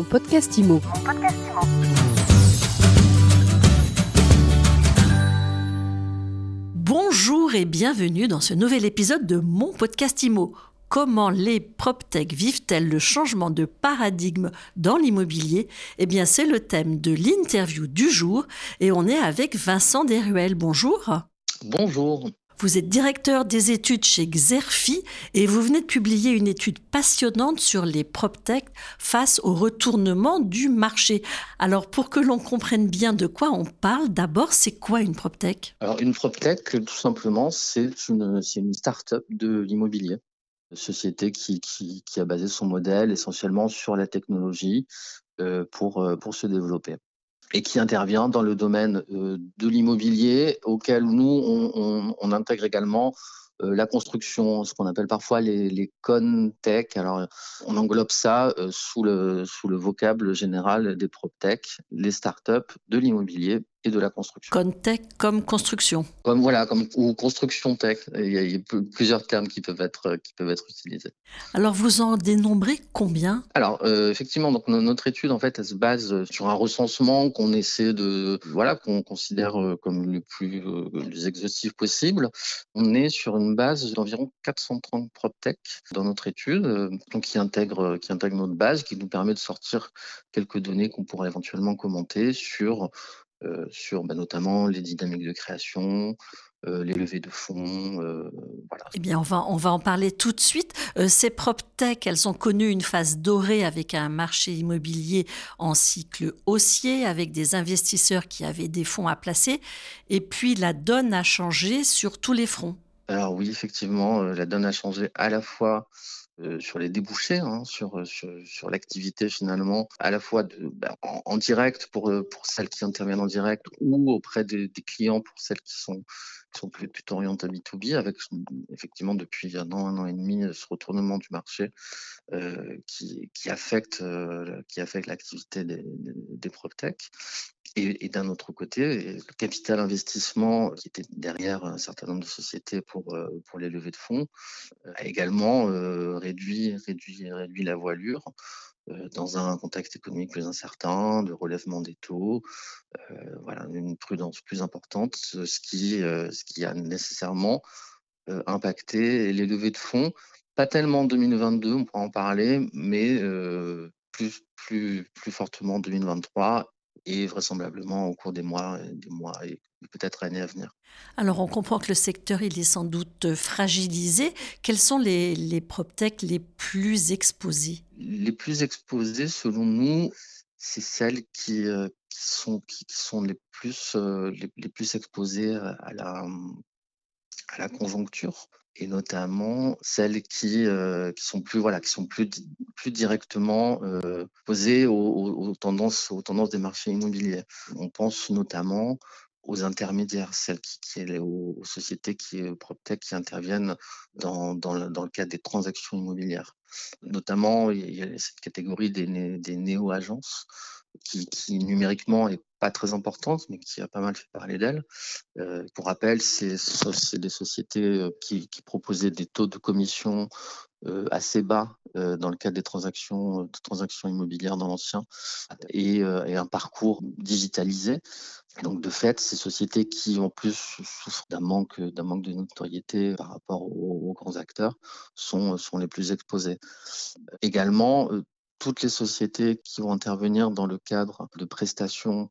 Mon podcast IMO. Bonjour et bienvenue dans ce nouvel épisode de Mon podcast IMO. Comment les PropTech vivent-elles le changement de paradigme dans l'immobilier? Eh bien, c'est le thème de l'interview du jour et on est avec Vincent Deruel. Bonjour. Bonjour. Vous êtes directeur des études chez Xerfi et vous venez de publier une étude passionnante sur les PropTech face au retournement du marché. Alors, pour que l'on comprenne bien de quoi on parle, d'abord, c'est quoi une PropTech? Alors, une PropTech, tout simplement, c'est une, start-up de l'immobilier. Société qui, a basé son modèle essentiellement sur la technologie euh, euh, pour se développer et qui intervient dans le domaine euh, de l'immobilier auquel nous, on, intègre également euh, la construction, ce qu'on appelle parfois les, les tech. Alors, on englobe ça euh, sous, le, sous le vocable général des PropTech, les startups de l'immobilier et de la construction. Contech comme construction. Comme voilà, comme ou construction tech. Il y, a, il y, a, plusieurs termes qui peuvent être qui peuvent être utilisés. Alors vous en dénombrez combien? Alors euh, effectivement, donc notre étude en fait elle se base sur un recensement qu'on essaie de voilà qu'on considère comme le plus, euh, exhaustif possible. On est sur une base d'environ 430 PropTech dans notre étude, donc qui intègre qui intègre notre base, qui nous permet de sortir quelques données qu'on pourrait éventuellement commenter sur euh, sur bah, notamment les dynamiques de création, euh, les levées de fonds. Euh, voilà. Eh bien, on va, on va en parler tout de suite. Euh, ces PropTech, elles ont connu une phase dorée avec un marché immobilier en cycle haussier, avec des investisseurs qui avaient des fonds à placer. Et puis, la donne a changé sur tous les fronts. Alors oui, effectivement, la donne a changé à la fois euh, sur les débouchés, hein, sur, sur, l'activité finalement, à la fois ben, en, direct pour, pour celles qui interviennent en direct ou auprès des, clients pour celles qui sont, qui sont plutôt orientées B2B, avec effectivement depuis un an, un an et demi, ce retournement du marché euh, qui, affecte, euh, qui affecte l'activité des, des, des PropTech. Et, d'un autre côté, le capital investissement qui était derrière un certain nombre de sociétés pour, pour les levées de fonds a également euh, réduit, réduit, réduit la voilure euh, dans un contexte économique plus incertain, de relèvement des taux, euh, voilà, une prudence plus importante, ce qui, ce qui a nécessairement impacté les levées de fonds. Pas tellement en 2022, on pourra en parler, mais plus, plus, plus fortement en 2023 et vraisemblablement au cours des mois, des mois et peut-être années à venir. Alors on comprend que le secteur il est sans doute fragilisé. Quels sont les, les PropTech les plus exposés? Les plus exposés, selon nous, c'est celles qui, euh, qui, sont, qui, qui, sont les plus, euh, les, les, plus exposées à la, à la conjoncture et notamment celles qui, euh, qui sont plus voilà qui sont plus directement euh, posées aux, tendances des marchés immobiliers. On pense notamment aux intermédiaires, celles qui, qui aux, sociétés qui PropTech qui interviennent dans, dans, le, dans le cadre des transactions immobilières. Notamment, il y a cette catégorie des, des néo-agences qui, numériquement est pas très importante, mais qui a pas mal fait parler d'elle. Euh, pour rappel, c'est des sociétés qui, qui, proposaient des taux de commission euh, assez bas euh, dans le cadre des transactions, immobilières dans l'ancien et, un parcours digitalisé. Donc, de fait, ces sociétés qui, en plus, souffrent d'un manque, de notoriété par rapport aux, grands acteurs sont les plus exposées. Également, toutes les sociétés qui vont intervenir dans le cadre de prestations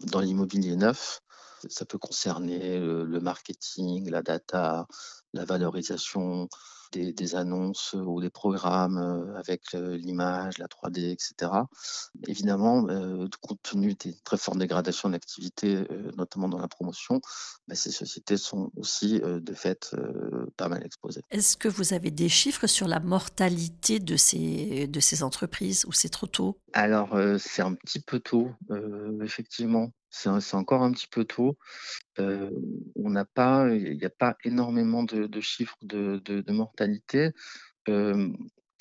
dans l'immobilier neuf. Ça peut concerner le marketing, la data, la valorisation des, des annonces ou des programmes avec l'image, la 3D, etc. Évidemment, euh, compte tenu des très fortes dégradations d'activité, euh, notamment dans la promotion, bah, ces sociétés sont aussi euh, de fait euh, pas mal exposées. Est-ce que vous avez des chiffres sur la mortalité de ces, de ces entreprises ou c'est trop tôt? Alors, c'est un petit peu tôt, effectivement c'est encore un petit peu tôt. On n'a pas, il n'y a pas énormément de, chiffres de, mortalité.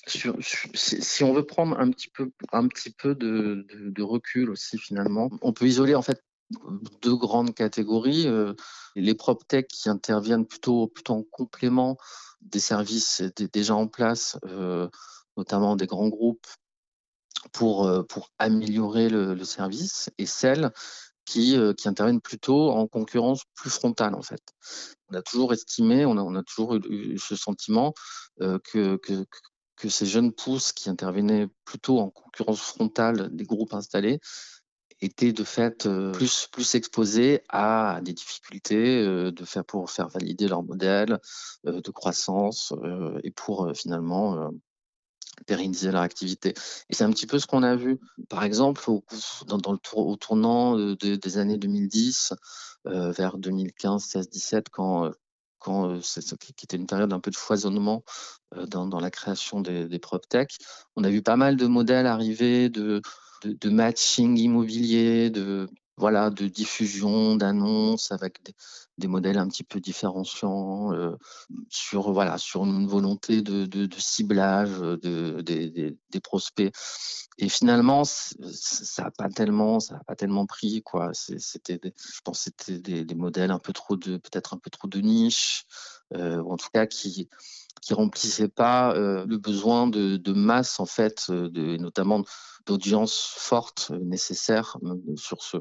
Si, on veut prendre un petit peu, un petit peu de, recul aussi finalement, on peut isoler en fait deux grandes catégories. Les PropTech qui interviennent plutôt, en complément des services déjà en place, notamment des grands groupes pour, pour améliorer le, service et celles qui, qui, interviennent plutôt en concurrence plus frontale en fait. On a toujours estimé, on a, toujours eu, ce sentiment que, que, que, ces jeunes pousses qui intervenaient plutôt en concurrence frontale des groupes installés étaient de fait plus, plus exposés à des difficultés de faire, pour faire valider leur modèle de croissance et pour finalement pérenniser leur activité. Et c'est un petit peu ce qu'on a vu, par exemple, au, dans, le au tournant des années 2010 vers 2015, 16, 17, quand quand qui était une période un peu de foisonnement dans, dans la création des, des PropTech. On a vu pas mal de modèles arriver de, de, matching immobilier, de, voilà, de diffusion d'annonces avec des, modèles un petit peu différenciants euh, sur, voilà, sur une volonté de, de, ciblage de, des prospects. Et finalement, ça n'a pas tellement, ça a pas tellement pris quoi. C'était, je pense, c'était des, modèles un peu trop de, peut-être un peu trop de niche, euh, ou en tout cas qui qui remplissaient pas euh, le besoin de, de, masse en fait, de, notamment d'audience forte nécessaire sur ce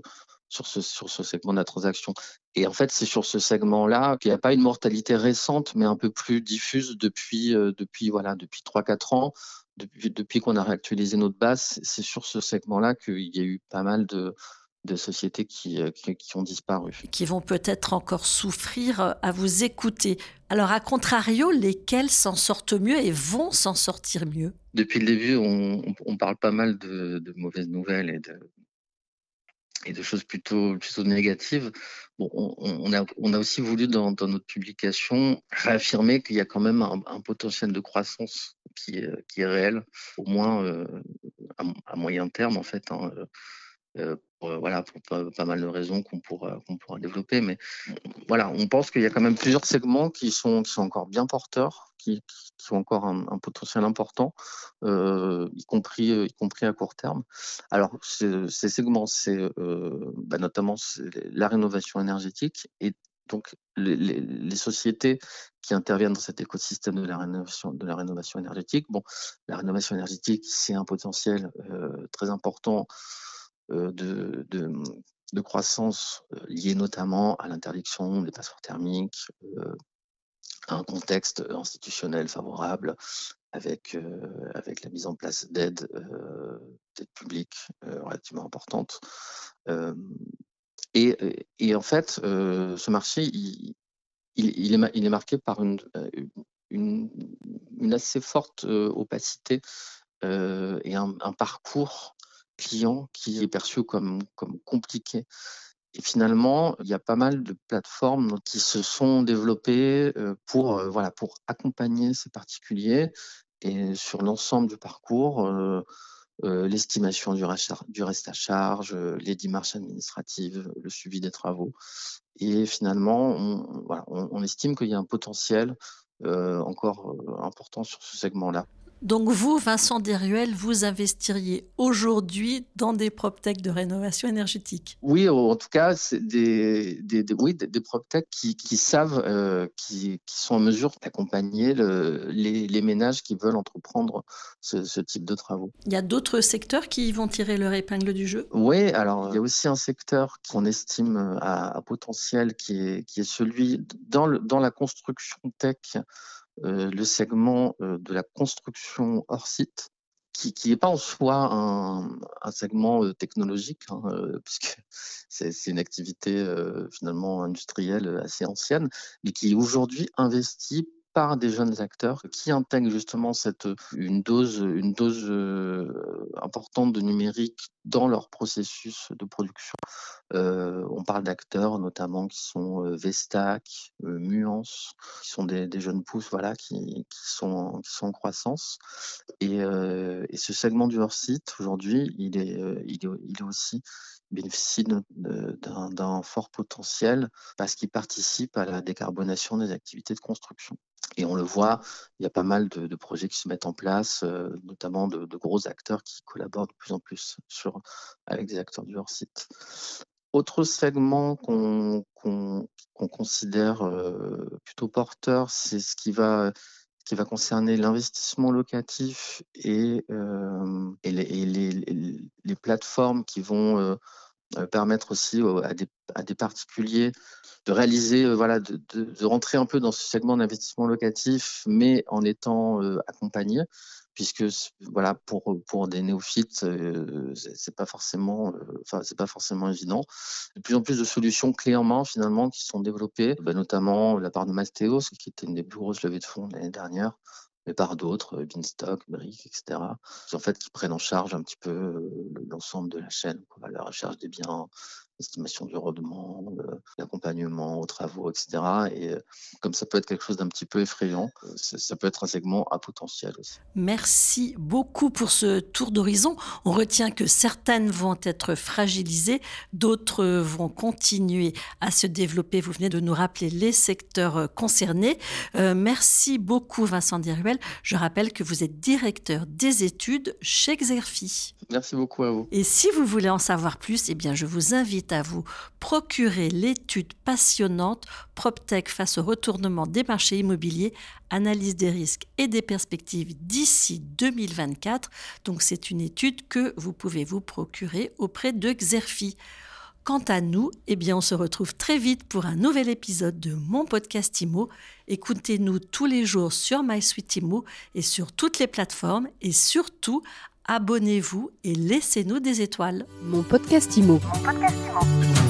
sur ce, sur ce segment de la transaction. Et en fait, c'est sur ce segment-là qu'il n'y a pas une mortalité récente, mais un peu plus diffuse depuis, euh, depuis, voilà, depuis 3-4 ans. Depuis, depuis qu'on a réactualisé notre base, c'est sur ce segment-là qu'il y a eu pas mal de, de sociétés qui, euh, qui, qui, ont disparu. Qui vont peut-être encore souffrir euh, à vous écouter. Alors, à contrario, lesquels s'en sortent mieux et vont s'en sortir mieux? Depuis le début, on, on, parle pas mal de, de mauvaises nouvelles et de, et de choses plutôt, plutôt négatives. Bon, on, a, on a aussi voulu, dans, dans notre publication, réaffirmer qu'il y a quand même un, potentiel de croissance qui est, qui est réel, au moins euh, à, moyen terme, en fait. Hein, euh, pour, voilà, pour pas, mal de raisons qu'on pourra, développer. Mais voilà, on pense qu'il y a quand même plusieurs segments qui sont, qui sont encore bien porteurs, qui, ont encore un, potentiel important, euh, y, compris, y compris à court terme. Alors, ces segments, c'est euh, bah, notamment la rénovation énergétique et donc, les, sociétés qui interviennent dans cet écosystème de la rénovation, de la rénovation énergétique, bon, la rénovation énergétique, c'est un potentiel euh, très important euh, de, croissance euh, liée notamment à l'interdiction des passeports thermiques, euh, à un contexte institutionnel favorable avec, avec la mise en place d'aides publiques relativement importantes. Et, et, en fait, ce marché, il, est, il, est, marqué par une, une, assez forte opacité et un, parcours client qui est perçu comme, compliqué. Et finalement, il y a pas mal de plateformes qui se sont développées euh, pour, euh, voilà, pour accompagner ces particuliers et sur l'ensemble du parcours, euh, l'estimation du, reste à charge, les démarches administratives, le suivi des travaux. Et finalement, on estime qu'il y a un potentiel encore important sur ce segment-là. Donc vous, Vincent Deruel, vous investiriez aujourd'hui dans des PropTech de rénovation énergétique Oui, en tout cas, c'est des, des, des, oui, des, PropTech qui, qui savent, euh, qui, qui, sont en mesure d'accompagner le, les, les, ménages qui veulent entreprendre ce, ce, type de travaux. Il y a d'autres secteurs qui vont tirer leur épingle du jeu? Oui, alors il y a aussi un secteur qu'on estime à, à, potentiel qui est, qui est celui dans, le, dans la construction tech le segment euh, de la construction hors site, qui n'est pas en soi un, un segment euh, technologique, hein, puisque c'est une activité finalement industrielle assez ancienne, mais qui aujourd'hui investit par des jeunes acteurs qui intègrent justement cette, une dose, une dose euh, importante de numérique dans leur processus de production. Euh, on parle d'acteurs notamment qui sont euh, Vestac, euh, Muance, qui sont des, jeunes pousses voilà, qui, sont, en croissance. Et, ce segment du hors-site, aujourd'hui, il est, il, est, il aussi bénéficie d'un fort potentiel parce qu'il participe à la décarbonation des activités de construction. Et on le voit, il y a pas mal de, projets qui se mettent en place, notamment de, de, gros acteurs qui collaborent de plus en plus sur, avec des acteurs du hors-site. Autre segment qu'on qu considère euh, plutôt porteur, c'est ce qui va concerner l'investissement locatif et, et, les, plateformes qui vont permettre aussi à des, particuliers de réaliser, euh, voilà, de, rentrer un peu dans ce segment d'investissement locatif, mais en étant euh, accompagné, puisque voilà, pour pour des néophytes, euh, c'est pas forcément, enfin c'est pas forcément évident. De plus en plus de solutions clés en main finalement qui sont développées, bah, notamment la part de Mastéos, qui était une des plus grosses levées de fonds l'année dernière, mais par d'autres, Beanstalk, Brick, etc. En fait, qui prennent en charge un petit peu l'ensemble de la chaîne, la recherche des biens, estimation du rendement, l'accompagnement aux travaux, etc. Et euh, comme ça peut être quelque chose d'un petit peu effrayant, euh, ça, peut être un segment à potentiel aussi. Merci beaucoup pour ce tour d'horizon. On retient que certaines vont être fragilisées, d'autres vont continuer à se développer. Vous venez de nous rappeler les secteurs euh, concernés. merci beaucoup Vincent Diruel. Je rappelle que vous êtes directeur des études chez Xerfi. Merci beaucoup à vous. Et si vous voulez en savoir plus, eh bien je vous invite à vous procurer l'étude passionnante PropTech face au retournement des marchés immobiliers, analyse des risques et des perspectives d'ici 2024. Donc c'est une étude que vous pouvez vous procurer auprès de Xerfi. Quant à nous, eh bien on se retrouve très vite pour un nouvel épisode de mon podcast IMO. Écoutez-nous tous les jours sur MySuite IMO et sur toutes les plateformes et surtout abonnez-vous et laissez-nous des étoiles. Mon podcast IMO. Mon podcast IMO.